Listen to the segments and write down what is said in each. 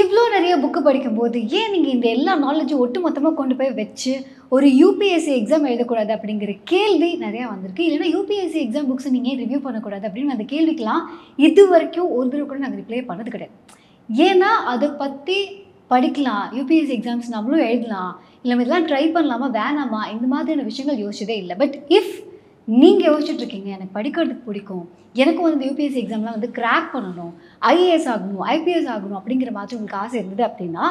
இவ்வளோ நிறைய புக்கு படிக்கும்போது ஏன் நீங்கள் இந்த எல்லா நாலேஜும் ஒட்டு மொத்தமாக கொண்டு போய் வச்சு ஒரு யூபிஎஸ்சி எக்ஸாம் எழுதக்கூடாது அப்படிங்கிற கேள்வி நிறையா வந்திருக்கு. இல்லைன்னா யூபிஎஸ்சி எக்ஸாம் புக்ஸ் நீங்கள் ரிவ்யூ பண்ணக்கூடாது அப்படின்னு அந்த கேள்விக்கெலாம் இது வரைக்கும் ஒரு தடவை கூட நாங்கள் ரிப்ளை பண்ணது கிடையாது. ஏன்னா அதை பற்றி படிக்கலாம். யூபிஎஸ்சி எக்ஸாம்ஸ் நம்மளும் எழுதலாம். இல்லை இதெல்லாம் ட்ரை பண்ணலாமா? வேணாமா? இந்த மாதிரியான விஷயங்கள் யோசிச்சதே இல்லை. பட் இஃப் நீங்கள் யோசிச்சுட்ருக்கீங்க எனக்கு படிக்கிறதுக்கு பிடிக்கும் எனக்கும் வந்து யூபிஎஸ்சி எக்ஸாம்லாம் வந்து கிராக் பண்ணணும் ஐஏஎஸ் ஆகணும் ஐபிஎஸ் ஆகணும் அப்படிங்கிற மாதிரி உங்களுக்கு ஆசை இருந்தது அப்படின்னா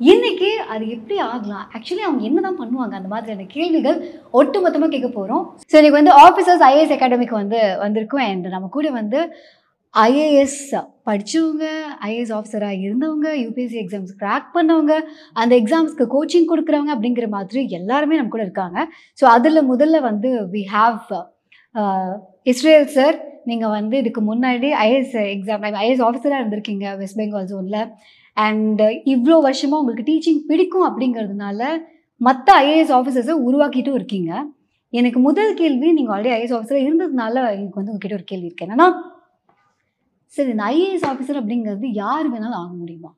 இன்னைக்கு அது எப்படி ஆகலாம்? ஆக்சுவலி அவங்க என்ன தான் பண்ணுவாங்க? அந்த மாதிரியான கேள்விகள் ஒட்டு மொத்தமாக கேட்க போகிறோம் ஸோ இன்னைக்கு வந்து ஆஃபீஸர்ஸ் ஐஏஎஸ் அகாடமிக்கு வந்து வந்திருக்கும். அண்ட் நம்ம கூட வந்து ஐஏஎஸ் படித்தவங்க ஐஏஎஸ் ஆஃபீஸராக இருந்தவங்க யூபிஎஸ்சி எக்ஸாம்ஸ் கிராக் பண்ணவங்க அந்த எக்ஸாம்ஸ்க்கு கோச்சிங் கொடுக்குறவங்க அப்படிங்கிற மாதிரி எல்லாருமே நம்ம கூட இருக்காங்க. ஸோ அதில் முதல்ல வந்து வி ஹாவ் இஸ்ரேல் சார் நீங்கள் வந்து இதுக்கு முன்னாடி ஐஏஎஸ் எக்ஸாம் ஐஏஎஸ் ஆஃபீஸராக இருந்திருக்கீங்க வெஸ்ட் பெங்கால் ஜோனில் அண்ட் இவ்வளோ வருஷமாக உங்களுக்கு டீச்சிங் பிடிக்கும் அப்படிங்கிறதுனால மற்ற ஐஏஎஸ் ஆஃபீஸர்ஸை உருவாக்கிட்டும் இருக்கீங்க. எனக்கு முதல் கேள்வி நீங்கள் ஆல்ரெடி ஐஏஎஸ் ஆஃபீஸராக இருந்ததுனால எனக்கு வந்து உங்ககிட்ட ஒரு கேள்வி இருக்கு. என்னன்னா சரி இந்த ஐஏஎஸ் ஆஃபீஸர் அப்படிங்கிறது யார் வேணாலும் ஆக முடியுமா?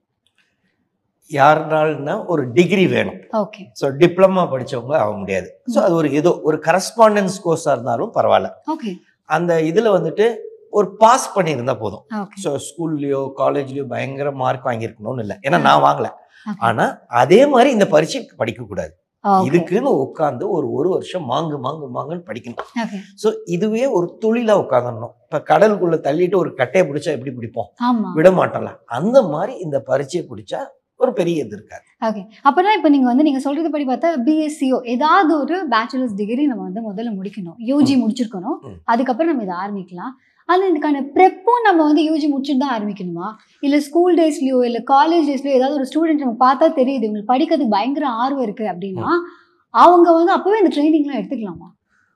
யாருனாலும்னா ஒரு டிகிரி வேணும். ஓகே ஸோ டிப்ளமா படிச்சவங்க ஆக முடியாது. ஸோ அது ஒரு ஏதோ ஒரு கரஸ்பாண்டன்ஸ் கோர்ஸாக இருந்தாலும் பரவாயில்ல. ஓகே அந்த இதில் வந்துட்டு ஒரு பாஸ் பண்ணியிருந்தா போதும். ஸோ ஸ்கூல்லையோ காலேஜ்லயோ பயங்கர மார்க் வாங்கியிருக்கணும்னு இல்லை. ஏன்னா நான் வாங்கல. Okay. ஆனா அதே மாதிரி இந்த பரீட்சைக்கு படிக்கக்கூடாது. இதுக்குன்னு உட்காந்து ஒரு ஒரு வருஷம் மாங்கு மாங்கு மாங்குன்னு படிக்கணும். ஸோ இதுவே ஒரு தொழிலா உட்காந்துடணும் இப்போ கடலுக்குள்ள தள்ளிட்டு ஒரு கட்டையை பிடிச்சா எப்படி பிடிப்போம்? விட மாட்டோம்ல. அந்த மாதிரி இந்த பரீட்சையை பிடிச்சா ஒரு பெரிய இது இருக்காது. ஓகே. அப்போனா இப்போ நீங்கள் வந்து நீங்கள் சொல்கிறது படி பார்த்தா பிஎஸ்சியோ ஏதாவது ஒரு பேச்சுலர்ஸ் டிகிரி நம்ம வந்து முதல்ல முடிக்கணும். யூஜி முடிச்சிருக்கணும். அதுக்கப்புறம் நம்ம இதை ஆரம்பிக்கலாம். ஆனால் இதுக்கான ப்ரெப்பும் நம்ம வந்து யூஜி முடிச்சுட்டு தான் ஆரம்பிக்கணுமா? இல்லை ஸ்கூல் டேஸ்லையோ இல்லை காலேஜ் டேஸ்லையோ ஏதாவது ஒரு ஸ்டூடெண்ட் நம்ம பார்த்தா தெரியுது இவங்களுக்கு படிக்கிறதுக்கு பயங்கர ஆர்வம் இருக்குது அப்படின்னா அவங்க வந்து அப்போவே இந்த ட்ரைனிங்லாம் எடுத்துக்கலாமா?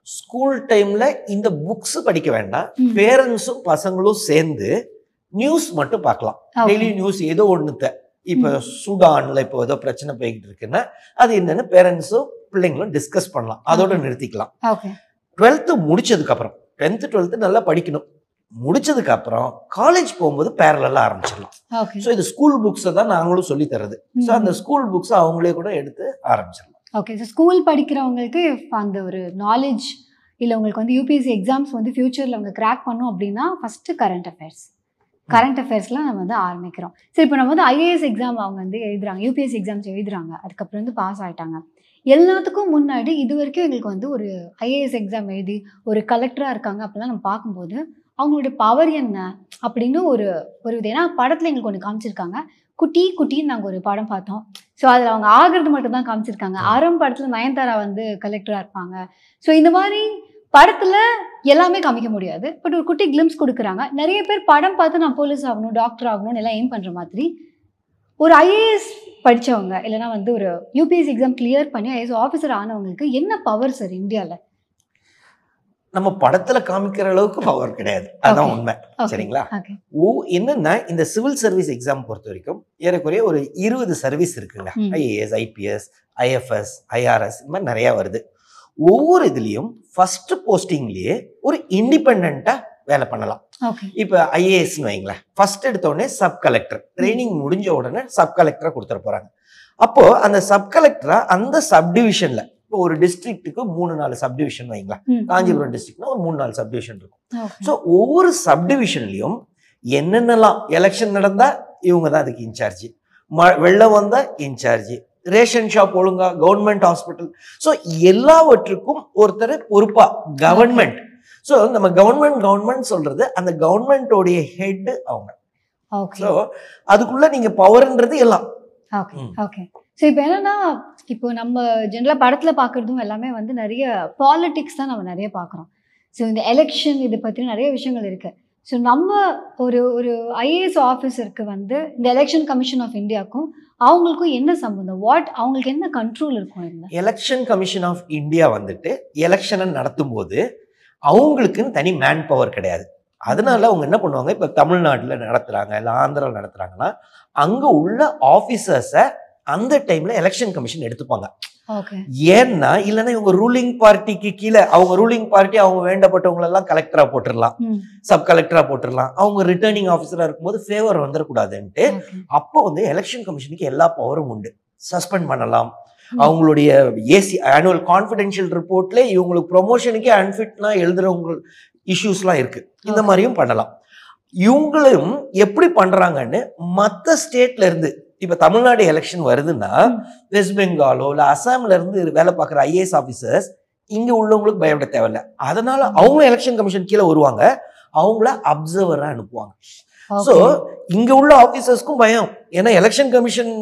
ஸ்கூல் டைம்ல இந்த புக்ஸ் படிக்க வேண்டாம். பேரண்ட்ஸும் பசங்களும் சேர்ந்து நியூஸ் மட்டும் பார்க்கலாம். டெய்லி நியூஸ் ஏதோ ஒண்ணுத்த. இப்போ சூடான்ல இப்போ ஏதோ பிரச்சனை போய்கிட்டு இருக்குன்னா அது என்னன்னு பேரண்ட்ஸும் பிள்ளைங்களும் டிஸ்கஸ் பண்ணலாம். அதோட. நிறுத்திக்கலாம். டுவெல்த்து முடிச்சதுக்கு அப்புறம் டென்த்து டுவெல்த்து நல்லா படிக்கணும். முடிச்சதுக்கு அப்புறம் காலேஜ் போகும்போது பேரலெல்லாம் ஆரம்பிச்சிடலாம். ஓகே ஸோ இது ஸ்கூல் புக்ஸை தான் நாங்களும் சொல்லி தர்றது. ஸோ அந்த ஸ்கூல் புக்ஸை அவங்களே கூட எடுத்து ஆரம்பிச்சிடலாம். ஓகே ஸோ ஸ்கூல் படிக்கிறவங்களுக்கு அந்த ஒரு நாலேஜ் இல்லை உங்களுக்கு வந்து யூபிஎஸ்சி எக்ஸாம்ஸ் வந்து ஃப்யூச்சரில் அவங்க கிராக் பண்ணும் அப்படின்னா ஃபஸ்ட்டு கரண்ட் அஃபேர்ஸ் கரண்ட் அஃபேர்ஸ்லாம் நம்ம வந்து ஆரம்பிக்கிறோம். சரி இப்போ நம்ம வந்து ஐஏஎஸ் எக்ஸாம் அவங்க வந்து எழுதுறாங்க. யூபிஎஸ்சி எக்ஸாம்ஸ் எழுதுறாங்க. அதுக்கப்புறம் வந்து பாஸ் ஆயிட்டாங்க. எல்லாத்துக்கும் முன்னாடி இது வரைக்கும் எங்களுக்கு வந்து ஒரு ஐஏஎஸ் எக்ஸாம் எழுதி ஒரு கலெக்டராக இருக்காங்க அப்படிலாம் நம்ம பார்க்கும்போது அவங்களோட பவர் என்ன அப்படின்னு ஒரு ஒரு இது ஏன்னா படத்தில் எங்களுக்கு ஒன்று காமிச்சிருக்காங்க. குட்டி குட்டின்னு நாங்கள் ஒரு படம் பார்த்தோம். ஸோ அதில் அவங்க ஆகிறது மட்டும் தான் காமிச்சிருக்காங்க ஆரம் படத்தில் நயன்தாரா வந்து கலெக்டராக இருப்பாங்க. ஸோ இந்த மாதிரி படத்தில் எல்லாமே காமிக்க முடியாது. பட் ஒரு குட்டி கிளிம்ஸ் கொடுக்குறாங்க. நிறைய பேர் படம் பார்த்து நான் போலீஸ் ஆகணும் டாக்டர் ஆகணும்னு எல்லாம் எய்ம் பண்ணுற மாதிரி ஒரு ஐஏஎஸ் படித்தவங்க இல்லைன்னா வந்து ஒரு யூபிஎஸ்சி எக்ஸாம் கிளியர் பண்ணி ஐஏஎஸ் ஆஃபீஸர் ஆனவங்களுக்கு என்ன பவர் சார் இந்தியாவில் நம்ம படத்துல காமிக்கிற அளவுக்கு பவர் கிடையாது. அதான். உண்மை. சரிங்களா? ஓ என்னன்னா இந்த சிவில் சர்வீஸ் எக்ஸாம் பொறுத்த வரைக்கும் ஏறக்குறைய ஒரு இருபது சர்வீஸ் இருக்குங்க. ஐஏஎஸ் ஐபிஎஸ் ஐஎஃப்எஸ் ஐஆர்எஸ் இந்த மாதிரி நிறைய வருது. ஒவ்வொரு இதுலயும் ஃபர்ஸ்ட் போஸ்டிங்லயே ஒரு இண்டிபெண்டா வேலை பண்ணலாம். இப்போ ஐஏஎஸ்னு வைங்களேன். ஃபர்ஸ்ட் எடுத்த உடனே சப் கலெக்டர் ட்ரைனிங் முடிஞ்ச உடனே சப் கலெக்டரை கொடுத்துட போறாங்க. அப்போ அந்த சப் கலெக்டரா அந்த சப் டிவிஷன்ல இப்போ ஒரு டிஸ்ட்ரிக்ட்டுக்கு மூணு நாலு சப் டிவிஷன் வைங்களேன் காஞ்சிபுரம் டிஸ்ட்ரிக்ட்னா ஒரு மூணு நாலு சப் டிவிஷன் இருக்கும் ஸோ ஒவ்வொரு சப் டிவிஷன்லையும் என்னென்னலாம் எலெக்ஷன் நடந்தா இவங்க தான் அதுக்கு இன்சார்ஜ் ம வெள்ளம் வந்தா இன்சார்ஜ் ரேஷன் ஷாப் ஒழுங்கா கவர்மெண்ட் ஹாஸ்பிட்டல் ஸோ எல்லாவற்றுக்கும் ஒருத்தர் பொறுப்பா கவர்மெண்ட் ஸோ நம்ம கவர்மெண்ட் கவர்மெண்ட் சொல்றது அந்த கவர்மெண்டோடைய ஹெட் அவங்க. ஸோ அதுக்குள்ள நீங்க பவர்ன்றது எல்லாம். ஓகே. ஓகே ஸோ இப்போ என்னன்னா இப்போ நம்ம ஜென்ரலாக படத்தில் பார்க்குறதும் எல்லாமே வந்து நிறைய பாலிட்டிக்ஸ் தான் நம்ம நிறைய பார்க்குறோம் ஸோ இந்த எலெக்ஷன் இதை பற்றி நிறைய விஷயங்கள் இருக்குது ஸோ நம்ம ஒரு ஒரு ஐஏஎஸ் ஆஃபீஸருக்கு வந்து இந்த எலெக்ஷன் கமிஷன் ஆஃப் இந்தியாவுக்கும் அவங்களுக்கும் என்ன சம்பந்தம்? வாட் அவங்களுக்கு என்ன கண்ட்ரோல் இருக்கும் என்ன எலெக்ஷன் கமிஷன் ஆஃப் இந்தியா வந்துட்டு எலெக்ஷனை நடத்தும் போது அவங்களுக்குன்னு தனி மேன் பவர் கிடையாது. அதனால அவங்க என்ன பண்ணுவாங்க? இப்போ தமிழ்நாட்டில் நடத்துகிறாங்க இல்லை ஆந்திராவில் நடத்துகிறாங்கன்னா அங்கே உள்ள ஆஃபீஸர்ஸை அந்த டைம்ல எலெக்ஷன் கமிஷன் எடுத்துப்பாங்க. ஏன்னா இல்லைன்னா இவங்க ரூலிங் பார்ட்டிக்கு கீழே அவங்க ரூலிங் பார்ட்டி அவங்க வேண்டப்பட்டவங்க எல்லாம் கலெக்டரா போட்டுடலாம். சப் கலெக்டரா போட்டுடலாம். அவங்க ரிட்டர்னிங் ஆஃபீஸரா இருக்கும்போது ஃபேவர் வந்துடக்கூடாதுன்ட்டு அப்போ வந்து எலெக்ஷன் கமிஷனுக்கு எல்லா பவரும் உண்டு. சஸ்பெண்ட் பண்ணலாம். அவங்களுடைய ஏசி ஆனுவல் கான்ஃபிடென்ஷியல் ரிப்போர்ட்ல இவங்களுக்கு ப்ரொமோஷனுக்கே அன்ஃபிட்னா எழுதுறவங்க இஷ்யூஸ்லாம் இருக்கு. இந்த. மாதிரியும் பண்ணலாம். இவங்களும் எப்படி பண்றாங்கன்னு மற்ற ஸ்டேட்ல இருந்து இப்ப தமிழ்நாடு எலெக்ஷன் வருதுன்னா. வெஸ்ட் பெங்காலோ இல்ல அசாம்ல இருந்து வேலை பார்க்குற ஐஏஎஸ் ஆஃபீஸர்ஸ் இங்க உள்ளவங்களுக்கு பயப்பட தேவையில்ல. அதனால அவங்க எலெக்ஷன் கமிஷன் கீழே வருவாங்க. அவங்கள அப்சர்வரா அனுப்புவாங்க. ஸோ இங்க உள்ள ஆபீசர்ஸ்க்கும் பயம். ஏன்னா எலெக்ஷன் கமிஷன்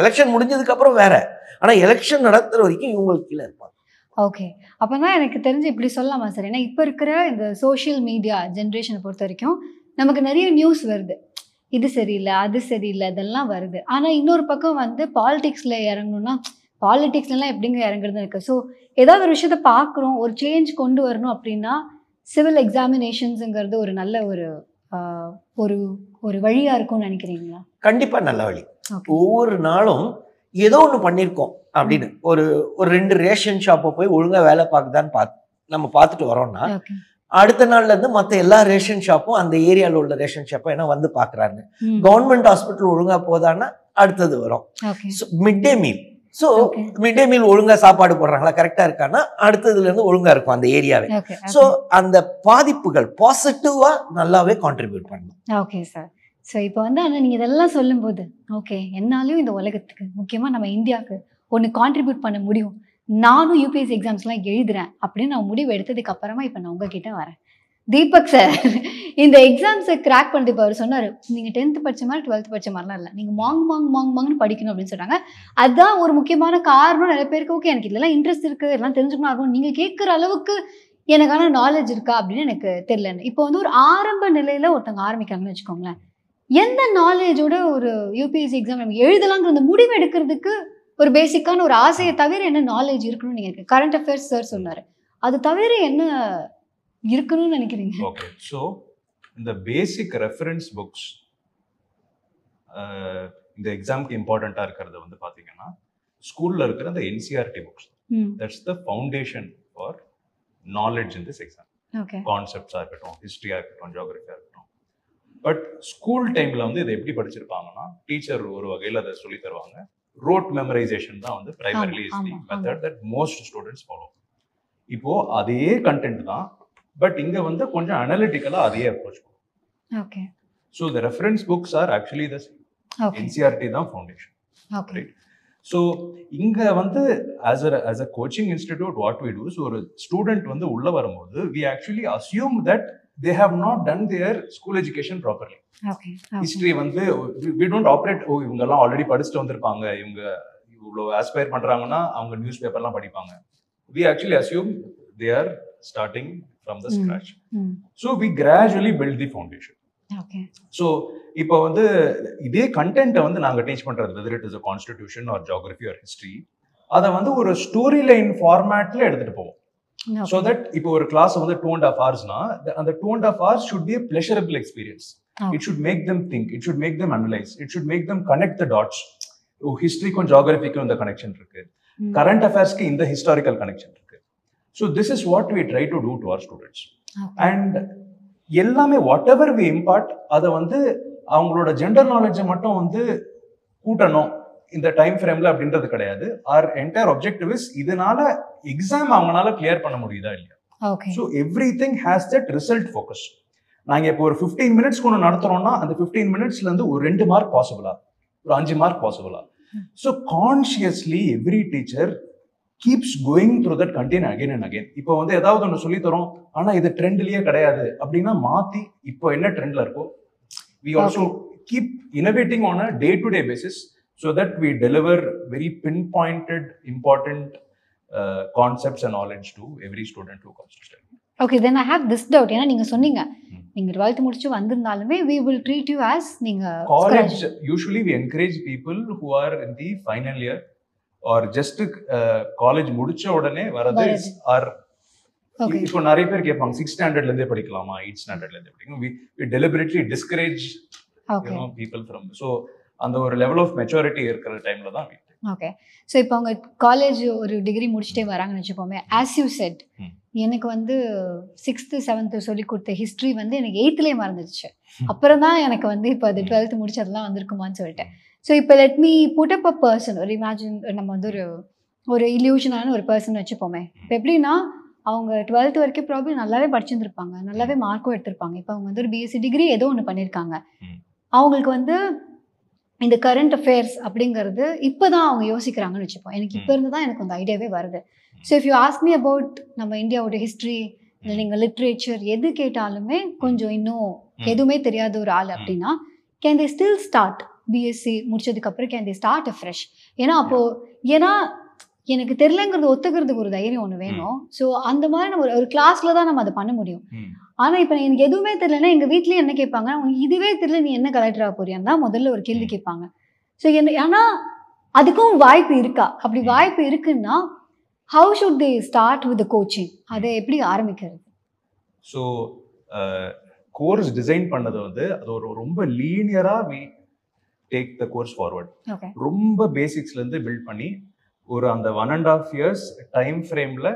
எலெக்ஷன் முடிஞ்சதுக்கு அப்புறம் வேற. ஆனா எலெக்ஷன் நடத்துற வரைக்கும் இவங்களுக்கு கீழே இருப்பாங்க. ஓகே அப்போனா எனக்கு தெரிஞ்சு இப்படி சொல்லலாமா சார் ஏன்னா இப்போ இருக்கிற இந்த சோஷியல் மீடியா ஜென்ரேஷனை பொறுத்த வரைக்கும் நமக்கு நிறைய நியூஸ் வருது. இது சரியில்லை அது சரியில்லை இதெல்லாம் வருது. ஆனால் இன்னொரு பக்கம் வந்து பாலிடிக்ஸில் இறங்கணும்னா பாலிடிக்ஸ்லாம் எப்படிங்க இறங்குறது இருக்கு. ஸோ ஏதாவது ஒரு விஷயத்த பார்க்குறோம் ஒரு சேஞ்ச் கொண்டு வரணும் அப்படின்னா சிவில் எக்ஸாமினேஷன்ஸுங்கிறது ஒரு நல்ல ஒரு ஒரு ஒரு வழியாக இருக்கும்னு நினைக்கிறீங்களா? கண்டிப்பா நல்ல வழி. ஒவ்வொரு நாளும் ஏதோ ஒண்ணு பண்ணியிருக்கோம் அப்படின்னு. ஒரு ஒரு ரெண்டு ரேஷன் ஷாப்பை போய் ஒழுங்கா வேலை பார்க்குதான்னு பார்த்து நம்ம பார்த்துட்டு வரோம்னா அடுத்த நாள்ல இருந்து மற்ற எல்லா ரேஷன் ஷாப்பும் அந்த ஏரியால உள்ள ரேஷன் ஷாப்பும் என்ன வந்து பாக்குறாங்க. கவர்மெண்ட் ஹாஸ்பிட்டல் ஒழுங்கா போதான்னா அடுத்தது வரும். Mid day meal so. Mid day meal ஒழுங்கா சாப்பாடு போடுறாங்களா? கரெக்டா இருக்கான்னா அடுத்ததுல இருந்து ஒழுங்கா இருக்கும் அந்த ஏரியாவே ஸோ அந்த பாதிப்புகள் பாசிட்டிவா நல்லாவே கான்ட்ரிபியூட் பண்ணணும் ஓகே சார் ஸோ இப்போ வந்து ஆனால் நீங்கள் இதெல்லாம் சொல்லும்போது ஓகே என்னாலையும் இந்த உலகத்துக்கு முக்கியமாக நம்ம இந்தியாவுக்கு ஒன்று கான்ட்ரிபியூட் பண்ண முடியும். நானும் யூபிஎஸ்சி எக்ஸாம்ஸ்லாம் எழுதுறேன் அப்படின்னு நான் முடிவு எடுத்ததுக்கு அப்புறமா இப்போ நான் உங்ககிட்ட வரேன். தீபக் சார் இந்த எக்ஸாம்ஸை கிராக் பண்ணிட்டு இப்போ அவர் சொன்னார் நீங்கள் டென்த்து படிச்ச மாதிரி டுவெல்த் படிச்ச மாதிரிலாம் இல்லை. நீங்கள் மாங் மாங் மாங் மாங்னு படிக்கணும் அப்படின்னு சொன்னாங்க. அதுதான் ஒரு முக்கியமான காரணம் நிறைய பேருக்கு. ஓகே எனக்கு இதெல்லாம் இன்ட்ரெஸ்ட் இருக்குது எல்லாம் தெரிஞ்சுக்கணும் இருக்கும் நீங்கள் கேட்குற அளவுக்கு எனக்கான நாலேஜ் இருக்கா அப்படின்னு எனக்கு தெரிலன்னு இப்போ வந்து ஒரு ஆரம்ப நிலையில் ஒருத்தவங்க ஆரம்பிக்கிறாங்கன்னு வச்சுக்கோங்களேன். எந்த நாலேஜோட ஒரு யூபிஎஸ்சி எக்ஸாம் நம்ம எழுதலாங்கிற அந்த முடிவு எடுக்கிறதுக்கு ஒரு பேசிக்கான ஒரு ஆசையை தவிர என்ன நாலேஜ் இருக்கணும்னு நீங்க இருக்கு கரண்ட் அஃபேர்ஸ் சார் சொன்னாரு. அது தவிர என்ன இருக்கணும்னு நினைக்கிறீங்க? ஓகே ஸோ இந்த பேசிக் ரெஃபரன்ஸ் புக்ஸ் இந்த எக்ஸாம்க்கு இம்பார்ட்டண்ட்டாக இருக்கிறது வந்து பார்த்தீங்கன்னா ஸ்கூலில் இருக்கிற அந்த NCERT books that's the foundation for knowledge in this exam okay கான்செப்ட்ஸாக இருக்கட்டும் ஹிஸ்ட்ரியாக இருக்கட்டும் ஜியோகிரஃபியாக இருக்கட்டும். பட் ஸ்கூல் டைமில் வந்து இதை எப்படி படிச்சிருப்பாங்கன்னா டீச்சர் ஒரு வகையில் அதை சொல்லி தருவாங்க. ரோட் மெமரைசேஷன் தான் வந்து ஆமா, ஆமா. Method that most students follow இப்போ அதே கண்டென்ட் தான் பட் இங்க வந்து கொஞ்சம் அனலிட்டிக்கலாக அதே approach okay so the reference books are actually the NCERT தான் ஃபவுண்டேஷன் Right. ஸோ இங்க வந்து as a as a coaching institute what we do so ஒரு ஸ்டூடெண்ட் வந்து உள்ள வரும்போது we actually assume that they have not done their school education properly history வந்து we don't operate ஓ இவங்கெல்லாம் ஆல்ரெடி படிச்சுட்டு வந்திருப்பாங்க. இவங்க இவ்வளோ ஆஸ்பயர் பண்றாங்கன்னா அவங்க நியூஸ் பேப்பர்லாம் படிப்பாங்க we actually assume they are starting from the. Scratch so we gradually build the foundation so இப்போ வந்து இதே கண்டென்ட்டை வந்து நாங்கள் டீச் பண்ணுறது whether it is a constitution or geography or history அதை வந்து ஒரு ஸ்டோரி லைன் ஃபார்மேட்ல எடுத்துட்டு போவோம். ஸோ தட் இப்போ ஒரு கிளாஸ் வந்து டூ அண்ட் ஆஃப் ஹவர்ஸ்னா அந்த two and half hours should be pleasurable experience it should make them think it should make them analyse it should make them connect the dots ஹிஸ்ட்ரிக்கும் ஜியாகிரபிக்கும் இந்த connection இருக்கு. Current அஃபேர்ஸ்க்கு இந்த historical connection இருக்கு. So this is what we try to do to our students and எல்லாமே whatever we impart அதை வந்து அவங்களோட ஜெண்டர் நாலேஜை மட்டும் வந்து கூட்டணும். இந்த டைம் ஃப்ரேம்ல அப்படின்றது கிடையாது. ஆர் என்டையர் objective இஸ் இதனால எக்ஸாம் அவங்களால கிளியர் பண்ண முடியுதா இல்லையா? So everything has that result focus நாங்கள் இப்போ ஒரு ஃபிஃப்டீன் மினிட்ஸ் ஒன்று நடத்துறோம்னா அந்த ஃபிஃப்டீன் மினிட்ஸ்ல இருந்து ஒரு ரெண்டு மார்க் பாசிபிளா ஒரு அஞ்சு mark பாசிபிளா so consciously every teacher keeps going through that content again and again இப்போ வந்து ஏதாவது ஒன்று சொல்லி தரோம் ஆனால் இது ட்ரெண்ட்லயே கிடையாது. அப்படின்னா மாத்தி இப்போ என்ன ட்ரெண்ட்ல இருக்கோ? We also keep innovating on a day to day basis so that we deliver very pinpointed important concepts and knowledge to every student who comes to study okay then I have this doubt ஏன்னா நீங்க சொன்னீங்க ம். நீங்க twelfth முடிச்சு வந்திருந்தாலுமே we will treat you as நீங்க college usually we encourage people who are in the final year or just uh, college முடிச்ச உடனே வரது. ஆர் இப்போ நிறைய பேர் கேட்பாங்க சிக்ஸ் ஸ்டாண்டர்ட்ல இருந்தே படிக்கலாமா எயிட் ஸ்டாண்டர்ட்ல இருந்தே படிக்கணும் we deliberately discourage people from so அந்த ஒரு லெவல் ஆஃப் மெச்சூரிட்டி இருக்கிற டைம்ல தான். ஓகே ஸோ இப்போ அவங்க காலேஜ் ஒரு டிகிரி முடிச்சுட்டே வராங்கன்னு வச்சுப்போமே ஆஸ் யூ செட். எனக்கு வந்து சிக்ஸ்த்து செவன்த்து சொல்லி கொடுத்த ஹிஸ்ட்ரி வந்து எனக்கு எயித்துலேயே மறந்துடுச்சு அப்புறம் தான் எனக்கு வந்து இப்போ அது டுவெல்த்து முடிச்சதெல்லாம் வந்திருக்குமான்னு சொல்லிட்டு. ஸோ இப்போ let me put up a person ஒரு இமேஜின் நம்ம வந்து ஒரு ஒரு இல்யூஷனான ஒரு பர்சன் வச்சுப்போமே. இப்போ எப்படின்னா அவங்க டுவெல்த் வரைக்கும் ப்ராப்ளம் நல்லாவே படிச்சிருந்துருப்பாங்க நல்லாவே மார்க்கும் எடுத்திருப்பாங்க. இப்போ அவங்க வந்து ஒரு பிஎஸ்சி டிகிரி ஏதோ ஒன்று பண்ணியிருக்காங்க. அவங்களுக்கு வந்து இந்த கரண்ட் அஃபேர்ஸ் அப்படிங்கிறது இப்போ தான் அவங்க யோசிக்கிறாங்கன்னு வச்சுப்போம் எனக்கு இப்போ இருந்து தான் எனக்கு அந்த ஐடியாவே வருது. So if you ask me about நம்ம இந்தியாவோட ஹிஸ்ட்ரி இல்லை நீங்கள் லிட்ரேச்சர் எது கேட்டாலுமே கொஞ்சம் இன்னும். எதுவுமே தெரியாத ஒரு ஆள் அப்படின்னா can they still start BSc முடிச்சதுக்கப்புறம் can they start a fresh ஏன்னா அப்போது ஏன்னா எனக்கு தெரிலங்கிறது ஒத்துக்கிறதுக்கு ஒரு தைரியம் ஒன்று வேணும். ஸோ அந்த மாதிரி நம்ம ஒரு- ஒரு கிளாஸில் தான் நம்ம அதை பண்ண முடியும். ஆனால் இப்போ எனக்கு எதுவுமே தெரியலன்னா எங்கள் வீட்லேயும் என்ன கேட்பாங்க? உனக்கு இதுவே தெரியல நீ என்ன கலெக்டர் ஆக போறியான்னு தான் முதல்ல ஒரு கேள்வி கேட்பாங்க. ஸோ என்ன ஆனால் அதுக்கும் வாய்ப்பு இருக்கா? அப்படி. வாய்ப்பு இருக்குன்னா how should they start with coaching அதை எப்படி ஆரம்பிக்கிறது? ஸோ கோர்ஸ் டிசைன் பண்ணது வந்து அது ஒரு ரொம்ப லீனியரா we take the course forward ரொம்ப பேசிக்ஸ்ல இருந்து பில்ட் பண்ணி ஒரு அந்த one and half years time ஃப்ரேம்ல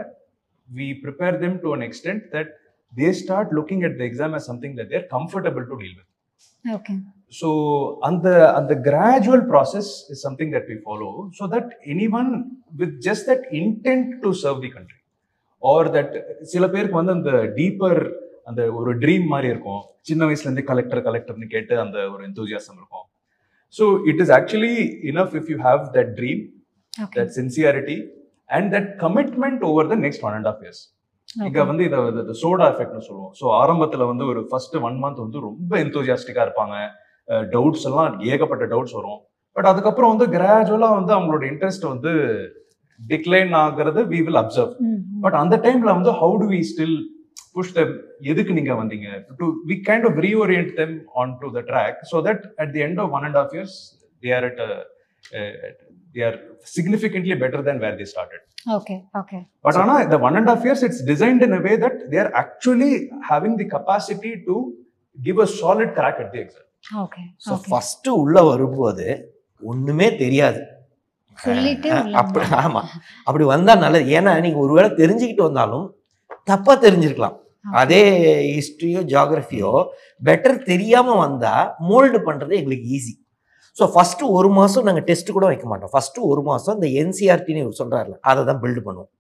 we prepare them to an extent that they start looking at the exam as something that they're comfortable to deal with okay so அந்த அந்த gradual process is something that we follow so that anyone with just that intent to serve the country or that சில பேருக்கு வந்து அந்த deeper அந்த ஒரு dream மாதிரி இருக்கும். சின்ன வயசுல இருந்தே கலெக்டர் கலெக்டர்னு கேட்டு அந்த ஒரு enthusiasm இருக்கும். So it is actually enough if you have that dream okay that sincerity and that commitment over the next one and half years இங்க வந்து இதை சோடா எஃபெக்ட்னு சொல்லுவோம். ஸோ ஆரம்பத்துல வந்து ஒரு ஃபர்ஸ்ட் ஒன் மந்த் வந்து ரொம்ப எந்தோஜியாஸ்டிக்கா இருப்பாங்க. டவுட்ஸ் எல்லாம் ஏகப்பட்ட டவுட்ஸ் வரும். பட் அதுக்கப்புறம் வந்து கிராஜுவலா வந்து அவங்களோட இன்ட்ரெஸ்ட் வந்து டிக்ளைன் ஆகுறது வி வில் அப்சர்வ் பட் அந்த டைம்ல வந்து how do we still push them எதுக்கு நீங்க வந்தீங்க? Do we kind of reorient them on to the track so that at the end of one and half years they are at they are significantly better than where they started okay okay But Anna, the one and a half years, it's designed in a way that they are actually having the capacity to give a solid crack at the exam. Okay so first உள்ள வரும்போது ஒண்ணுமே தெரியாது. அப்படி ஆமா. அப்படி வந்தா நல்லது. ஏன்னா நீங்க ஒருவேளை தெரிஞ்சுக்கிட்டு வந்தாலும் தப்பா தெரிஞ்சிருக்கலாம். அதே ஹிஸ்ட்ரியோ ஜியாகிரஃபியோ பெட்டர் தெரியாம வந்தா மோல்டு பண்றது எங்களுக்கு ஈஸி ஸோ ஃபர்ஸ்ட் ஒரு மாசம் நாங்க டெஸ்ட் கூட வைக்க மாட்டோம். ஃபர்ஸ்ட் ஒரு மாசம் இந்த என்சிஆர்டின்னு இவர் சொல்றாருல அதை தான் பில்டு பண்ணுவோம்.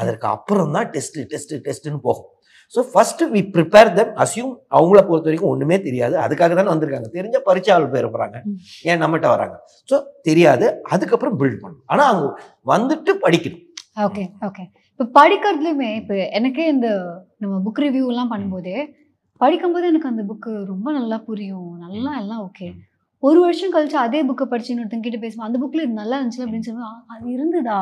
அதற்கு அப்புறம் தான் டெஸ்ட் டெஸ்ட் டெஸ்ட்னு போகும். So first we prepare them assume அவங்கள பொறுத்த வரைக்கும் ஒண்ணுமே தெரியாது. அதுக்காக தானே வந்திருக்காங்க. தெரிஞ்ச பரிச்சாள் பேர் போறாங்க ம். ஏன் நம்மகிட்ட வராங்க? ஸோ தெரியாது. அதுக்கப்புறம் பில்ட் பண்ணணும் ஆனா அவங்க வந்துட்டு படிக்கணும். ஓகே ஓகே இப்போ படிக்கிறதுலையுமே இப்போ எனக்கே இந்த நம்ம புக் ரிவ்யூ எல்லாம் பண்ணும்போதே படிக்கும்போது எனக்கு அந்த புக்கு ரொம்ப நல்லா புரியும். நல்லா எல்லாம் ஓகே ஒரு வருஷம் கழிச்சு அதே புக்கை படிச்சு இன்னொருத்தங்க கிட்ட பேசுவோம் அந்த புக்கில் இது நல்லா இருந்துச்சு அப்படின்னு சொல்லுவோம் "ஆ, அது இருந்ததா?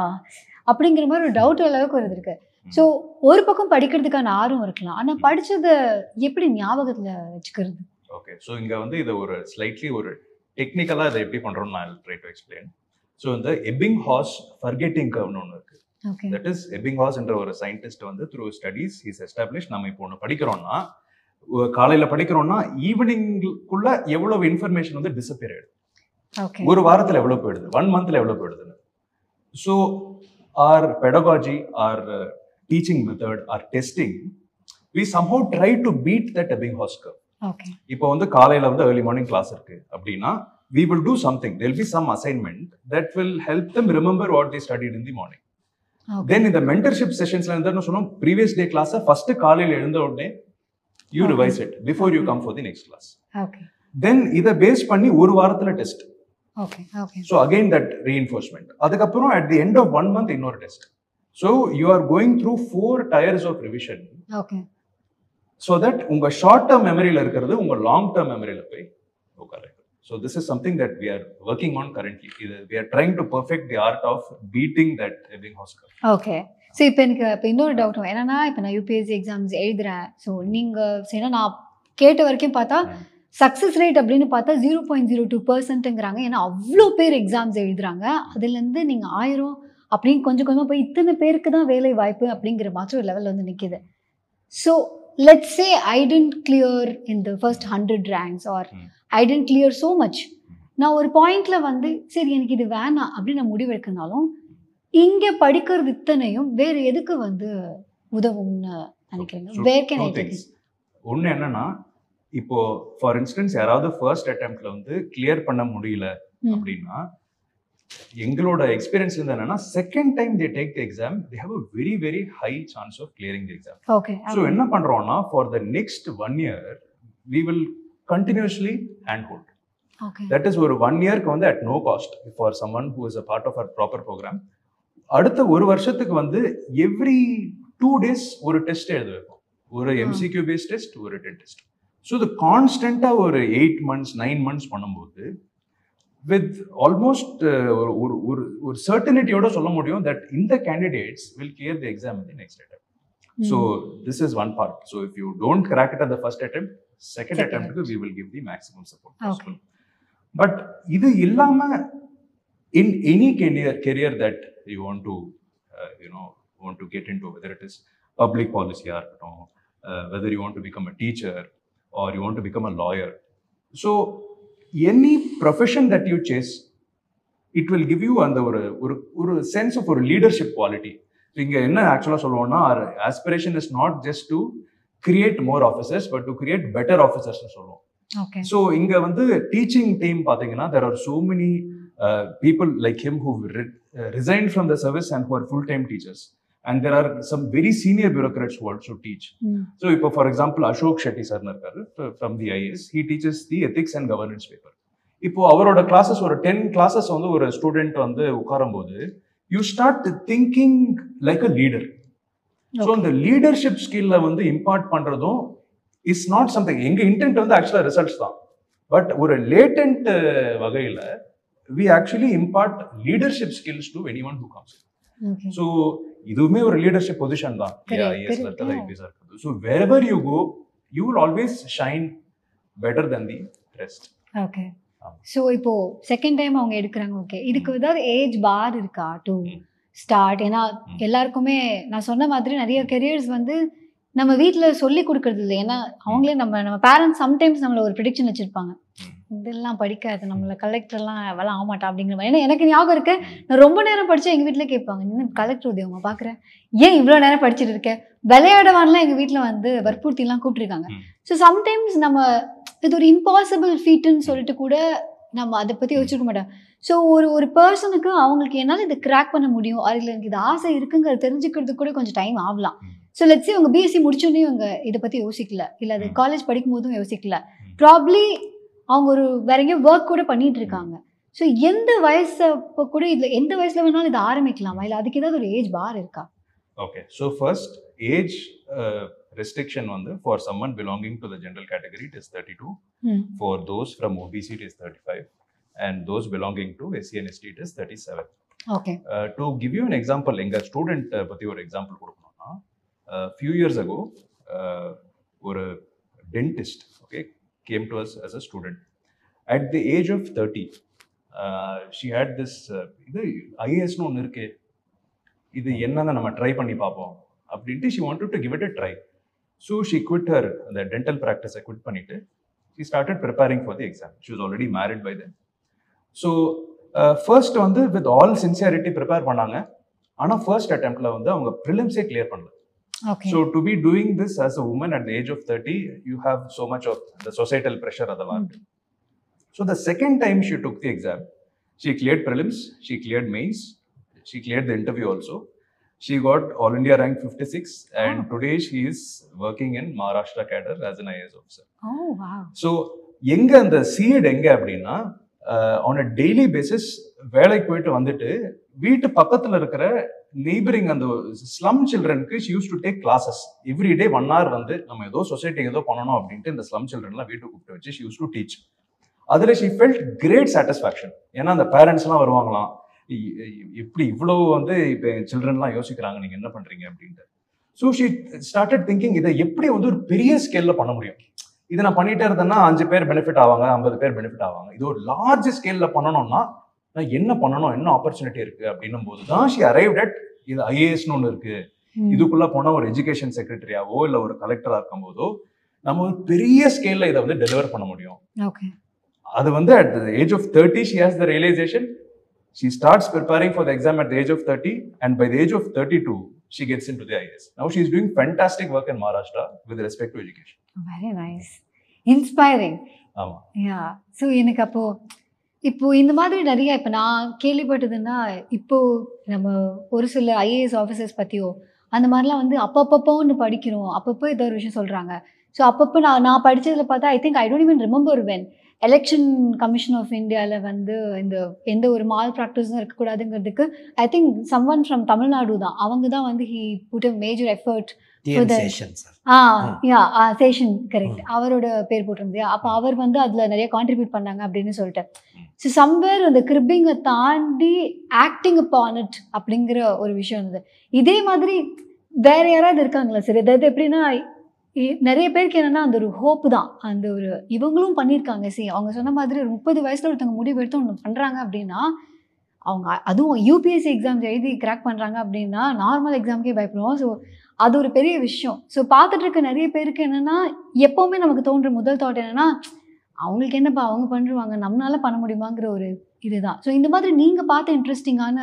அப்படிங்கிற மாதிரி ஒரு டவுட் அளவுக்கு வருது இருக்கு. ஸோ ஒரு பக்கம் படிக்கிறதுக்கான ஆர்வம் இருக்கலாம். ஆனா படிச்சதை எப்படி ஞாபகத்துல வச்சுக்கிறது? ஓகே ஸோ இங்க வந்து இதை ஒரு ஸ்லைட்லி ஒரு டெக்னிக்கலா இதை எப்படி பண்றோம்னு நான் ட்ரை டு எக்ஸ்பிளைன் ஸோ இந்த எபிங் ஹாஸ் ஃபர்கெட்டிங் கர்வ்னு ஒன்று இருக்கு. தட் இஸ் எபிங் ஹாஸ் என்ற ஒரு சயின்டிஸ்ட் வந்து த்ரூ ஸ்டடீஸ் இஸ் எஸ்டாப்ளிஷ் நம்ம இப்போ ஒன்று படிக்கிறோம்னா ஒ- காலையில படிக்கிறோம்னா ஈவினிங்குள்ள எவ்வளவு இன்ஃபர்மேஷன் வந்து டிசப்பியர் ஆயிடுது ஒரு வாரத்துல எவ்வளவு போயிடுது? ஒன் மந்த்ல எவ்வளவு போயிடுதுன்னு. So our pedagogy or teaching method or testing we somehow try to beat that Ebbinghaus இப்போ வந்து காலையில வந்து ஏர்லி மார்னிங் கிளாஸ் இருக்கு அப்படின்னா do something. There will be some assignment that will help them remember what they studied in the morning. Okay then இந்த mentorship sessionsல இருந்து என்ன சொன்னோம் previous day class ஃபர்ஸ்ட் காலையில எழுந்த உடனே revise it before you come for the next class. Okay then இதை base பண்ணி ஒரு வாரத்துல test so again that reinforcement அதுக்கப்புறம் at the end of one month இன்னொரு test so you are going through four tiers of revision so that உங்க short term மெமரியில இருக்கிறது உங்க லாங் டேர்ம் மெமரியில போய் உட்கார so this is something that we are working on currently இது we are trying to perfect the art of beating that Ebbinghaus okay so இப்போ எனக்கு இப்போ இன்னொரு டவுட் என்னன்னா இப்போ நான் யூபிஎஸ்சி எக்ஸாம்ஸ் எழுதுறேன். ஸோ நீங்கள் ஏன்னா நான் கேட்ட வரைக்கும் பார்த்தா. சக்ஸஸ் ரேட் அப்படின்னு பார்த்தா ஜீரோ பாயிண்ட் ஜீரோ டூ பர்சன்ட்டுங்கிறாங்க ஏன்னா அவ்வளோ பேர் எக்ஸாம்ஸ் எழுதுறாங்க. அதுலேருந்து நீங்கள் ஆயிரம். அப்படின்னு கொஞ்சம் கொஞ்சமாக போய் இத்தனை பேருக்கு தான் வேலை வாய்ப்பு அப்படிங்கிற மாதிரி ஒரு லெவலில் வந்து நிற்கிது so let's say I didn't clear in the first hundred ranks or. I didn't clear so much நான் ஒரு பாயிண்ட்ல வந்து சரி எனக்கு இது வேணாம் அப்படின்னு நான் முடிவெடுக்கனாலும் இங்க படிக்கிறது இத்தனையும் வேற எதுக்கு வந்து உதவும்னு நினைக்கிறீங்க? Where can. ஒண்ணு என்னன்னா இப்போ ஃபார் இன்ஸ்டன்ஸ் யாராவது ஃபர்ஸ்ட் அட்டெம்ப்ட்ல வந்து கிளியர் பண்ண முடியல. அப்படின்னா எங்களோட எக்ஸ்பீரியன்ஸ் வந்து என்னன்னா second time they take the exam they have a very very high chance of clearing the exam okay so என்ன பண்றோம்னா for the next one year we will continuously hand hold that is ஒரு one இயர்க்கு வந்து at no cost for someone who is a part of our proper program அடுத்த ஒரு வருஷத்துக்கு வந்து every two days ஒரு டெஸ்ட் எழுத வைப்போம் ஒரு. எம்சிக்யூ பேஸ் டெஸ்ட் ஒரு டென் டெஸ்ட் ஸோ இது கான்ஸ்டண்ட்டாக ஒரு எயிட் மந்த்ஸ் நைன் மந்த்ஸ் பண்ணும்போது வித் ஆல்மோஸ்ட் ஒரு ஒரு ஒரு ஒரு சர்டனிட்டியோட சொல்ல முடியும் தட் இந்த candidates will clear the exam in the next attempt So this is one part. So if you don't crack it at the first attempt, second Second attempt we will give the maximum support Okay. possible. But இது இல்லாம in any career career that you want to uh, you know want to get into whether it is public policy ஆ இருக்கட்டும் uh, whether you want to become a teacher or you want to become a lawyer so any profession that you chase it will give you அந்த ஒரு ஒரு ஒரு sense of ஒரு leadership quality இங்க என்ன ஆக்சுவலா சொல்லுவோம்னா aspiration is not just to create more officers but to create better officers சொல்லுவோம் ஸோ இங்க வந்து டீச்சிங் டீம் பாத்தீங்கன்னா there are so many people like him who resign from the service and who are full time teachers and there are some very senior bureaucrats also teach so இப்போ for example Ashok Shetty சார்னு இருக்காரு from the IAS he teaches the ethics and governance paper இப்போ அவரோட classes ஒரு ten classes வந்து ஒரு student வந்து உட்காரும்போது you start thinking like a leader so இந்த லீடர்ஷிப் ஸ்கில்ல வந்து இம்பார்ட் பண்றதும் இஸ் நாட் சம்திங் எங்க இன்டென்ட் வந்து ஆக்சுவலா ரிசல்ட்ஸ் தான். பட் ஒரு லேட்டன்ட் வகையில we actually impart leadership skills to anyone who comes so இதுவுமே ஒரு லீடர்ஷிப் பொசிஷன் தான். Correct, இருக்கிறது yeah. ஐபிஎஸ் இருக்கிறது so wherever you go you will always shine better then the rest okay. So இப்போ second time அவங்க எடுக்கிறாங்க okay இதுக்கு ஏதாவது ஏஜ் பார் இருக்கா டு. ஸ்டார்ட் ஏன்னா. எல்லாருக்குமே நான் சொன்ன மாதிரி நிறைய கெரியர்ஸ் வந்து நம்ம வீட்டில் சொல்லி கொடுக்கறது இல்லை. ஏன்னா அவங்களே நம்ம நம்ம பேரண்ட்ஸ் சம்டைம்ஸ் நம்மள ஒரு ப்ரிடிக்ஷன் வச்சிருப்பாங்க. இதெல்லாம் படிக்காது நம்மள கலெக்டர்லாம் அவெல்லாம் ஆக மாட்டா அப்படிங்கிற மாதிரி. ஏன்னா எனக்கு ஞாபகம் இருக்கு நான் ரொம்ப நேரம் படிச்சா எங்கள் வீட்டில் கேட்பாங்க இன்னும் கலெக்டர் உதயமா பார்க்குறேன் ஏன் இவ்வளோ நேரம் படிச்சுட்டு இருக்க? விளையாடவான்லாம் எங்கள் வீட்டில் வந்து வற்புறுத்திலாம் கூப்பிட்டுருக்காங்க. ஸோ சம்டைம்ஸ் நம்ம இது ஒரு இம்பாசிபிள் ஃபீட்டுன்னு சொல்லிட்டு கூட நம்ம அதை பற்றி யோசிச்சிருக்க மாட்டோம். ஸோ ஒரு ஒரு பர்சனுக்கு அவங்களுக்கு என்னால் இதை கிராக் பண்ண முடியும் அதில் எனக்கு இது ஆசை இருக்குங்கிறது தெரிஞ்சுக்கிறதுக்கு கூட கொஞ்சம் டைம் ஆகலாம். ஸோ லெட்ஸே அவங்க பிஎஸ்சி முடிச்சோடனே அவங்க இதை பற்றி யோசிக்கல இல்லை அது. காலேஜ் படிக்கும் போதும் யோசிக்கல. ப்ராப்ளி அவங்க ஒரு வேற எங்கேயோ ஒர்க் கூட பண்ணிட்டு இருக்காங்க ஸோ எந்த வயசு கூட இதில் எந்த வயசுல வேணாலும் இதை ஆரம்பிக்கலாமா இல்லை அதுக்கு ஏதாவது ஒரு ஏஜ் பார் இருக்கா Okay, so first age uh, restriction on the for someone belonging to the general category it is 32. ம் For those from OBC it is 35, and those belonging to SC and ST it is 37. Okay Uh, to give you an example, எங்க student பத்தி ஒரு example கொடுக்கணும்னா few years ago ஒரு dentist okay came to us as a student at the age of thirty she had this இது ஐஏஎஸ்னு ஒன்று இருக்கு. இது என்னன்னு நம்ம ட்ரை பண்ணி பார்ப்போம் அப்படின்ட்டு she want to give it a try so she quit her அந்த டென்டல் ப்ராக்டிஸை குவிட் பண்ணிட்டு she started preparing for the exam she was already married by then so first வந்து வித் ஆல் சின்சியாரிட்டி ப்ரிப்பேர் பண்ணாங்க. ஆனால் first அட்டம்ப்டில் வந்து அவங்க ப்ரிலிம்ஸே கிளியர் பண்ணல. Okay so to be doing this as a woman at the age of thirty you have so much of the societal pressure அதெல்லாம் இருக்கு so the second time she took the exam she cleared prelims she cleared mains she cleared the interview also she got all India rank fifty six and today she is working in Maharashtra cadre as an IAS officer ஓ வா so எங்க அந்த seat எங்க அப்படின்னா on a daily basis வேலைக்கு போயிட்டு வந்துட்டு வீட்டு பக்கத்துல இருக்கிற நெய்பரிங் அந்த slum சில்ட்ரனுக்கு used to take classes every day one hour வந்து நம்ம ஏதோ சொசைட்டி ஏதோ பண்ணணும் அப்படின்ட்டு இந்த ஸ்லம் சில்ட்ரன்லாம் வீட்டுக்கு கூப்பிட்டு வச்சு ஷி யூஸ் டு டீச் அதில் ஷி ஃபெல்ட் கிரேட் சாட்டிஸ்ஃபேக்ஷன் ஏன்னா அந்த பேரண்ட்ஸ்லாம் வருவாங்களாம். எப்படி இவ்வளோ வந்து இப்போ சில்ட்ரன்லாம் யோசிக்கிறாங்க நீங்கள் என்ன பண்ணுறீங்க அப்படின்ட்டு. ஸோ ஷி ஸ்டார்டட் திங்கிங் இதை எப்படி வந்து ஒரு பெரிய ஸ்கேலில் பண்ண முடியும்? இதை நான் பண்ணிட்டே இருந்தேன்னா அஞ்சு பேர் பெனிஃபிட் ஆவாங்க ஐம்பது பேர் பெனிஃபிட் ஆவாங்க. இது ஒரு லார்ஜ் ஸ்கேலில் பண்ணணும்னா என்ன பண்ணணும் என்ன ஆப்பர்ச்சுனிட்டி இருக்கு அப்படின்னும் போது தான் ஷி அரைவ்ட் அட் இது ஐஏஎஸ்னு ஒன்று இருக்கு இதுக்குள்ள போனா ஒரு எஜுகேஷன் செக்ரட்டரியாவோ இல்ல ஒரு கலெக்டரா இருக்கும்போதோ நம்ம ஒரு பெரிய ஸ்கேல்ல இதை வந்து டெலிவர் பண்ண முடியும் அது வந்து at the age of 30 she has the realization she starts preparing for the exam at the age of 30 and by the age of 32 she gets into the IAS. Now she is doing fantastic work in Maharashtra with respect to education. Very nice inspiring ஆமா yeah so எனக்கு அப்போ இப்போ இந்த மாதிரி நிறைய இப்போ நான் கேள்விப்பட்டதுன்னா இப்போ நம்ம ஒரு சில ஐஏஎஸ் ஆஃபீஸர்ஸ் பற்றியோ அந்த மாதிரிலாம் வந்து அப்பப்பப்போ ஒன்று படிக்கிறோம். அப்பப்போ ஏதோ ஒரு விஷயம் சொல்கிறாங்க ஸோ அப்பப்போ நான் நான் படித்ததில் பார்த்தா I think I don't even remember when election commission of இந்தியாவில் வந்து இந்த எந்த ஒரு மால் ப்ராக்டிஸும் இருக்கக்கூடாதுங்கிறதுக்கு I think some one from Tamil Nadu தான். அவங்க தான் வந்து he put a major effort sir. Yeah Seshan correct அவரோட பேர் போட்டிருந்தது. அப்போ அவர் வந்து அதில் நிறைய கான்ட்ரிபியூட் பண்ணாங்க அப்படின்னு சொல்லிட்டு. ஸோ சம்வேர் அந்த கிரிப்பிங்கை தாண்டி ஆக்டிங் அப்பான் இட் அப்படிங்கிற ஒரு விஷயம் இருந்தது. இதே மாதிரி வேற யாராவது இருக்காங்களா சரி அதாவது எப்படின்னா நிறைய பேருக்கு என்னன்னா அந்த ஒரு ஹோப் தான். அந்த ஒரு இவங்களும் பண்ணியிருக்காங்க சி அவங்க சொன்ன மாதிரி ஒரு முப்பது வயசுல ஒருத்தவங்க முடிவு எடுத்து ஒன்று பண்ணுறாங்க அப்படின்னா அவங்க அதுவும் யூபிஎஸ்சி எக்ஸாம்ஸ் எழுதி கிராக் பண்ணுறாங்க அப்படின்னா நார்மல் எக்ஸாமுக்கே பயப்படுவோம். ஸோ அது ஒரு பெரிய விஷயம். ஸோ பார்த்துட்டு இருக்க நிறைய பேருக்கு என்னன்னா எப்போவுமே நமக்கு தோன்ற முதல் தாட் என்னன்னா அவங்களுக்கு என்னப்பா அவங்க பண்ணுவாங்க நம்மளால பண்ண முடியுமாங்கிற ஒரு இதுதான். ஸோ இந்த மாதிரி நீங்க பார்த்த இன்ட்ரெஸ்டிங்கான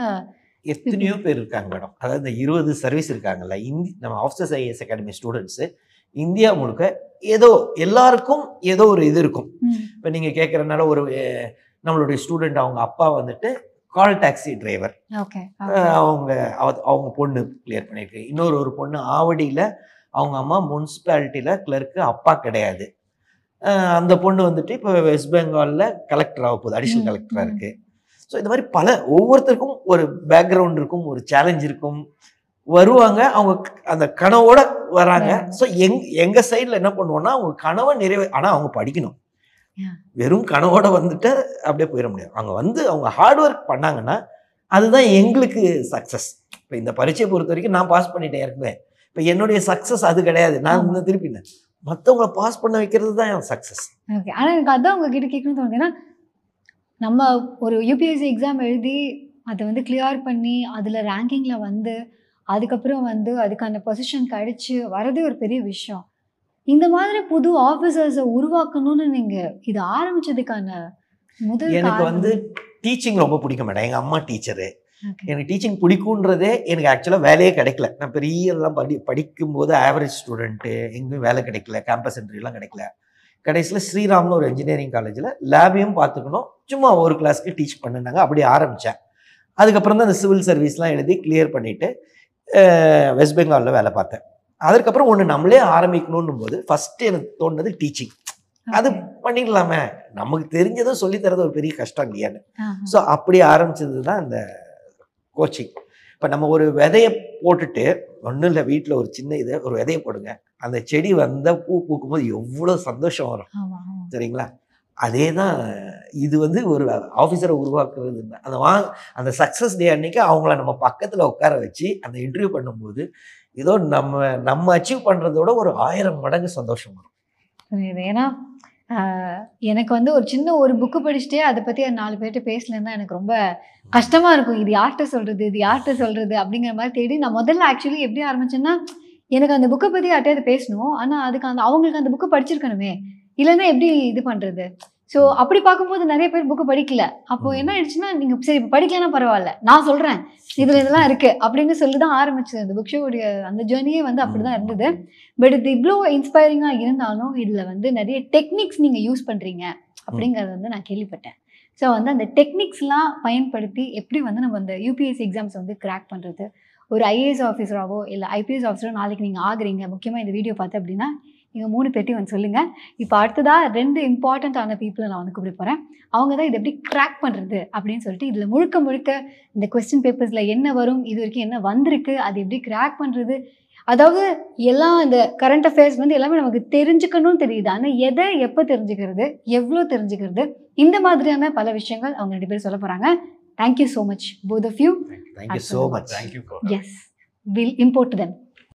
எத்தனையோ பேர் இருக்காங்க மேடம். அதாவது இந்த இருபது சர்வீஸ் இருக்காங்கல்ல இந்தி நம்ம officers IAS academy students India முழுக்க ஏதோ எல்லாருக்கும் ஏதோ ஒரு இது இருக்கும். இப்போ நீங்கள் கேட்குறதுனால ஒரு நம்மளுடைய ஸ்டூடெண்ட் அவங்க அப்பா வந்துட்டு கால் டாக்ஸி டிரைவர் ஓகே அவங்க அவ- அவங்க பொண்ணு கிளியர் பண்ணியிருக்கு இன்னொரு ஒரு பொண்ணு ஆவடியில் அவங்க அம்மா முனிசிபாலிட்டியில் கிளர்க்கு அப்பா கிடையாது. அந்த பொண்ணு வந்துட்டு இப்போ வெஸ்ட் பெங்காலில் கலெக்டர் ஆக போகுது அடிஷனல் கலெக்டராக. இருக்குது ஸோ இந்த மாதிரி பல ஒவ்வொருத்தருக்கும் ஒரு பேக்ரவுண்ட் இருக்கும் ஒரு சேலஞ்ச் இருக்கும். வருவாங்க அவங்க அந்த கனவோட வராங்க. ஸோ எங் எங்க சைடில் என்ன பண்ணுவோம்னா அவங்க கனவை நிறைவே ஆனால் அவங்க படிக்கணும். வெறும் கனவோட வந்துட்டு அப்படியே போயிட முடியாது. அவங்க வந்து அவங்க ஹார்ட் ஒர்க் பண்ணாங்கன்னா அதுதான் எங்களுக்கு சக்ஸஸ் இப்போ இந்த பரீட்சையை பொறுத்த வரைக்கும் நான் பாஸ் பண்ணிட்டேன் ஏற்கனவே. இப்போ என்னுடைய சக்ஸஸ் அது கிடையாது. நான் ஆமா. இன்னும் திருப்பி மற்றவங்கள பாஸ் பண்ண வைக்கிறது தான் என் சக்ஸஸ் ஓகே ஆனால் எனக்கு அதான் உங்ககிட்ட கேட்கணும்னு தோணுது. ஏன்னா நம்ம ஒரு யூபிஎஸ்சி எக்ஸாம் எழுதி அதை வந்து கிளியர் பண்ணி அதில் ரேங்கிங்கில் வந்து அதுக்கப்புறம் வந்து அதுக்கான பொசிஷன் கிடைச்சு வரதே ஒரு பெரிய விஷயம். இந்த மாதிரி புது ஆஃபீஸர்ஸை உருவாக்கணும்னு நீங்கள் இது ஆரம்பிச்சதுக்கான முதல் எனக்கு? வந்து டீச்சிங் ரொம்ப பிடிக்கும் மேடம். எங்கள் அம்மா டீச்சரு. எனக்கு டீச்சிங் பிடிக்குன்றதே எனக்கு ஆக்சுவலாக வேலையே கிடைக்கல. நான் பெரிய எல்லாம் படி படிக்கும்போது ஆவரேஜ் ஸ்டூடெண்ட்டு எங்கேயும் வேலை கிடைக்கல. கேம்பஸ் என்ட்ரிலாம் கிடைக்கல. கடைசியில் ஸ்ரீராம்னு ஒரு இன்ஜினியரிங் காலேஜில் லேபையும் பார்த்துக்கணும். சும்மா ஒரு கிளாஸ்க்கு டீச் பண்ணுனாங்க. அப்படி ஆரம்பித்தேன் அதுக்கப்புறம் தான் அந்த சிவில் சர்வீஸ்லாம் எழுதி கிளியர் பண்ணிவிட்டு வெஸ்ட் பெங்காலில் வேலை பார்த்தேன். அதுக்கப்புறம் ஒன்று நம்மளே ஆரம்பிக்கணும் போது ஃபஸ்ட்டு எனக்கு தோணுனது டீச்சிங் அது. பண்ணிடலாமே. நமக்கு தெரிஞ்சதை சொல்லித் தரது ஒரு பெரிய கஷ்டம் இல்லையான்னு. ஸோ அப்படி ஆரம்பிச்சது தான் இந்த கோச்சிங் இப்போ நம்ம ஒரு விதையை போட்டுட்டு ஒன்றும் இல்லை வீட்டில் ஒரு சின்ன இதை ஒரு விதையை போடுங்க. அந்த செடி வந்தால் பூ பூக்கும்போது எவ்வளோ சந்தோஷம் வரும். சரிங்களா? அதே தான் இது வந்து ஒரு ஆஃபீஸரை உருவாக்குறது. அந்த வா அந்த சக்ஸஸ் டே அன்னைக்கு அவங்கள நம்ம பக்கத்தில் உட்கார வச்சு அந்த இன்டர்வியூ பண்ணும்போது ஏதோ நம்ம நம்ம அச்சீவ் பண்ணுறதோட ஒரு ஆயிரம் மடங்கு சந்தோஷம் வரும். ஏன்னா எனக்கு வந்து ஒரு சின்ன ஒரு புக்கு படிச்சுட்டே அதை பற்றி நாலு பேர்கிட்ட பேசலன்னா எனக்கு ரொம்ப கஷ்டமாக இருக்கும். இது யார்கிட்ட சொல்கிறது இது யார்கிட்ட சொல்கிறது அப்படிங்கிற மாதிரி தேடி நான் முதல்ல ஆக்சுவலி எப்படி ஆரம்பிச்சேன்னா எனக்கு அந்த புக்கை பற்றி யார்ட்டையாவது பேசணும். ஆனால் அதுக்கு அந்த அவங்களுக்கு அந்த புக்கை படிச்சிருக்கணுமே. இல்லைன்னா எப்படி இது பண்ணுறது ஸோ அப்படி பார்க்கும்போது நிறைய பேர் புக்கு படிக்கல. அப்போ என்ன ஆயிடுச்சுன்னா நீங்கள் சரி படிக்கலன்னா பரவாயில்ல. நான் சொல்கிறேன் இதில் இதெல்லாம் இருக்குது அப்படின்னு சொல்லி தான் ஆரம்பிச்சது. அந்த புக் ஷோடைய அந்த ஜேர்னியே வந்து அப்படி தான் இருந்தது. பட் இது இவ்வளோ இன்ஸ்பைரிங்காக இருந்தாலும் இதில் வந்து நிறைய டெக்னிக்ஸ் நீங்கள் யூஸ் பண்ணுறீங்க அப்படிங்கிறது வந்து நான் கேள்விப்பட்டேன். ஸோ வந்து அந்த டெக்னிக்ஸ்லாம் பயன்படுத்தி எப்படி வந்து நம்ம அந்த யூபிஎஸ்சி எக்ஸாம்ஸ் வந்து கிராக் பண்ணுறது ஒரு ஐஏஎஸ் ஆஃபீஸராகவோ இல்லை ஐபிஎஸ் ஆஃபீஸரோ நாளைக்கு நீங்கள் ஆகுறீங்க. முக்கியமாக இந்த வீடியோ பார்த்து அப்படின்னா நீங்கள் மூணு பேட்டி வந்து சொல்லுங்கள் இப்போ அடுத்ததாக ரெண்டு இம்பார்ட்டண்ட்டான பீப்புளை நான் வந்து கூப்பிட போகிறேன் அவங்க தான் இதை எப்படி கிராக் பண்ணுறது அப்படின்னு சொல்லிட்டு இதில் முழுக்க முழுக்க இந்த கொஸ்டின் பேப்பர்ஸில் என்ன வரும் இது வரைக்கும் என்ன வந்திருக்கு அது எப்படி கிராக் பண்ணுறது அதாவது எல்லாம் இந்த கரண்ட் அஃபேர்ஸ் வந்து எல்லாமே நமக்கு தெரிஞ்சுக்கணும்னு தெரியுது. ஆனால் எதை எப்போ தெரிஞ்சுக்கிறது எவ்வளோ தெரிஞ்சுக்கிறது இந்த மாதிரியான பல விஷயங்கள் அவங்க ரெண்டு பேரும் சொல்ல போகிறாங்க thank you so much both of you thank you so much Thank you for yes will import then